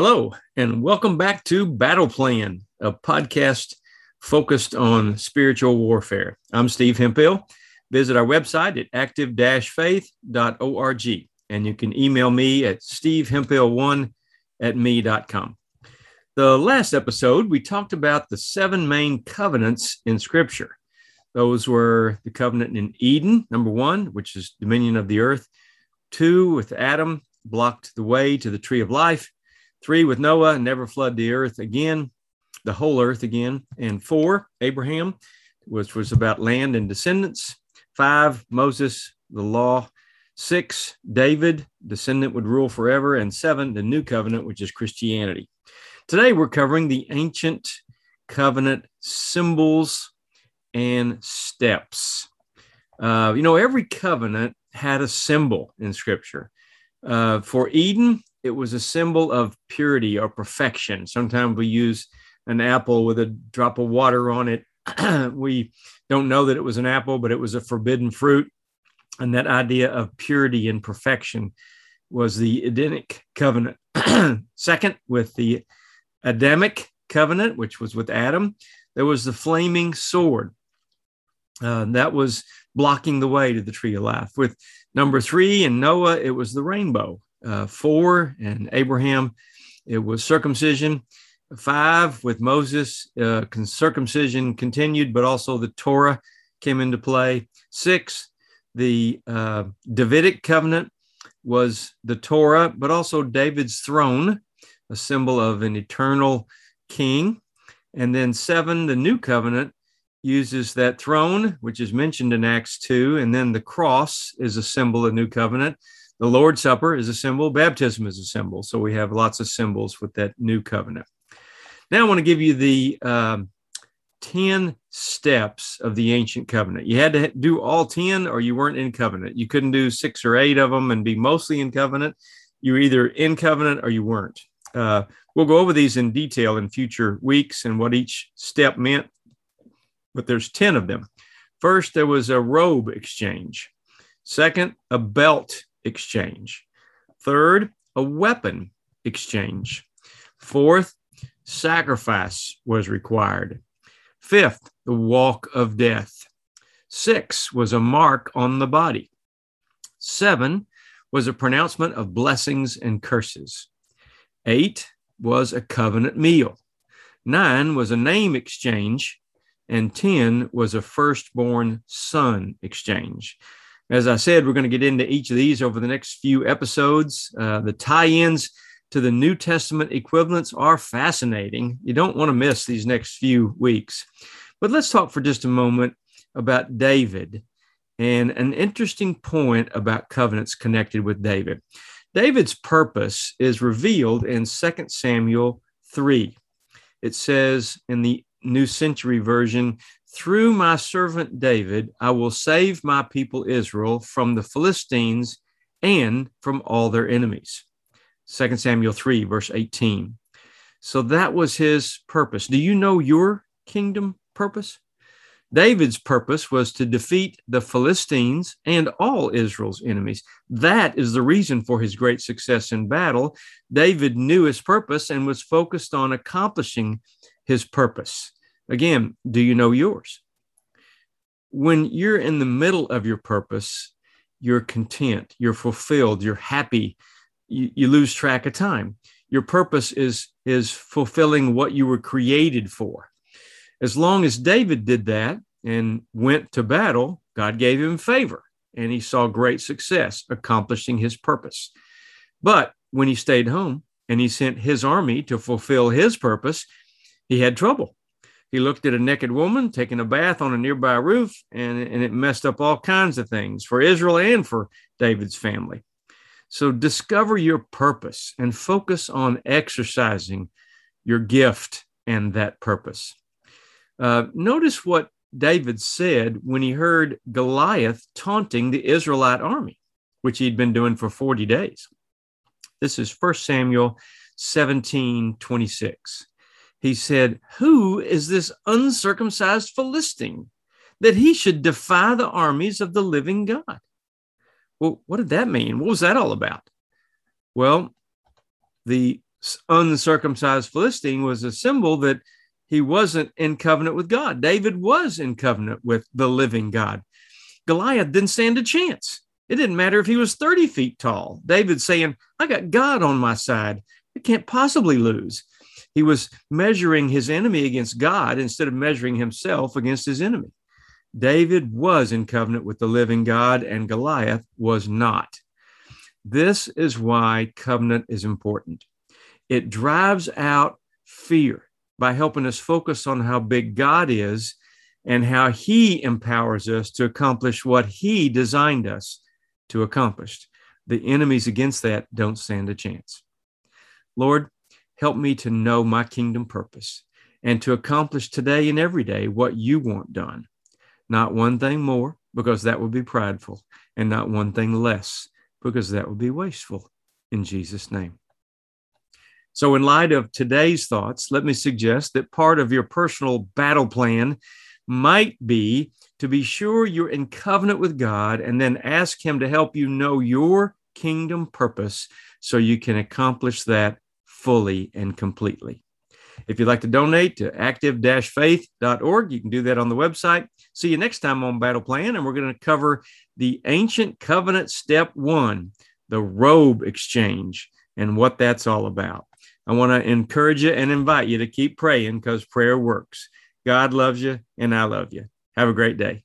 Hello, and welcome back to Battle Plan, a podcast focused on spiritual warfare. I'm Steve Hemphill. Visit our website at active faith.org, and you can email me at stevehemphill1 at me.com. The last episode, we talked about the seven main covenants in Scripture. Those were the covenant in Eden, number one, which is dominion of the earth. Two, with Adam, blocked the way to the tree of life. Three, with Noah, never flood the earth again, the whole earth again. And four, Abraham, which was about land and descendants. Five, Moses, the law. Six, David, descendant would rule forever. And seven, the new covenant, which is Christianity. Today, we're covering the ancient covenant symbols and steps. Uh, you know, every covenant had a symbol in Scripture. Uh, for Eden, it was a symbol of purity or perfection. Sometimes we use an apple with a drop of water on it. we don't know that it was an apple, but it was a forbidden fruit. And that idea of purity and perfection was the Edenic covenant. Second, with the Adamic covenant, which was with Adam, there was the flaming sword. Uh, that was blocking the way to the tree of life. With number three in Noah, it was the rainbow. Uh, four and Abraham, it was circumcision. Five with Moses, uh, circumcision continued, but also the Torah came into play. Six, the uh, Davidic covenant was the Torah, but also David's throne, a symbol of an eternal king. And then seven, the new covenant uses that throne, which is mentioned in Acts 2, and then the cross is a symbol of new covenant. The Lord's Supper is a symbol, baptism is a symbol. So we have lots of symbols with that new covenant. Now I want to give you the um, 10 steps of the ancient covenant. You had to do all 10 or you weren't in covenant. You couldn't do six or eight of them and be mostly in covenant. You were either in covenant or you weren't. Uh, we'll go over these in detail in future weeks and what each step meant but there's 10 of them. First, there was a robe exchange. Second, a belt exchange. Third, a weapon exchange. Fourth, sacrifice was required. Fifth, the walk of death. Six was a mark on the body. Seven was a pronouncement of blessings and curses. Eight was a covenant meal. Nine was a name exchange and 10 was a firstborn son exchange. As I said, we're going to get into each of these over the next few episodes. Uh, the tie ins to the New Testament equivalents are fascinating. You don't want to miss these next few weeks. But let's talk for just a moment about David and an interesting point about covenants connected with David. David's purpose is revealed in 2 Samuel 3. It says in the New Century Version, through my servant David, I will save my people Israel from the Philistines and from all their enemies. 2 Samuel 3, verse 18. So that was his purpose. Do you know your kingdom purpose? David's purpose was to defeat the Philistines and all Israel's enemies. That is the reason for his great success in battle. David knew his purpose and was focused on accomplishing his purpose. Again, do you know yours? When you're in the middle of your purpose, you're content, you're fulfilled, you're happy, you, you lose track of time. Your purpose is, is fulfilling what you were created for. As long as David did that and went to battle, God gave him favor and he saw great success accomplishing his purpose. But when he stayed home and he sent his army to fulfill his purpose, he had trouble. He looked at a naked woman taking a bath on a nearby roof, and, and it messed up all kinds of things for Israel and for David's family. So discover your purpose and focus on exercising your gift and that purpose. Uh, notice what David said when he heard Goliath taunting the Israelite army, which he'd been doing for 40 days. This is 1 Samuel 17 26 he said, Who is this uncircumcised Philistine that he should defy the armies of the living God? Well, what did that mean? What was that all about? Well, the uncircumcised Philistine was a symbol that he wasn't in covenant with God. David was in covenant with the living God. Goliath didn't stand a chance. It didn't matter if he was 30 feet tall. David saying, I got God on my side. I can't possibly lose. He was measuring his enemy against God instead of measuring himself against his enemy. David was in covenant with the living God, and Goliath was not. This is why covenant is important. It drives out fear by helping us focus on how big God is and how He empowers us to accomplish what He designed us to accomplish. The enemies against that don't stand a chance. Lord, help me to know my kingdom purpose and to accomplish today and every day what you want done. Not one thing more, because that would be prideful, and not one thing less, because that would be wasteful. In Jesus' name. So, in light of today's thoughts, let me suggest that part of your personal battle plan might be to be sure you're in covenant with God and then ask Him to help you know your kingdom purpose so you can accomplish that fully and completely. If you'd like to donate to active faith.org, you can do that on the website. See you next time on Battle Plan, and we're going to cover the ancient covenant step one, the robe exchange, and what that's all about. I want to encourage you and invite you to keep praying because prayer works. God loves you, and I love you. Have a great day.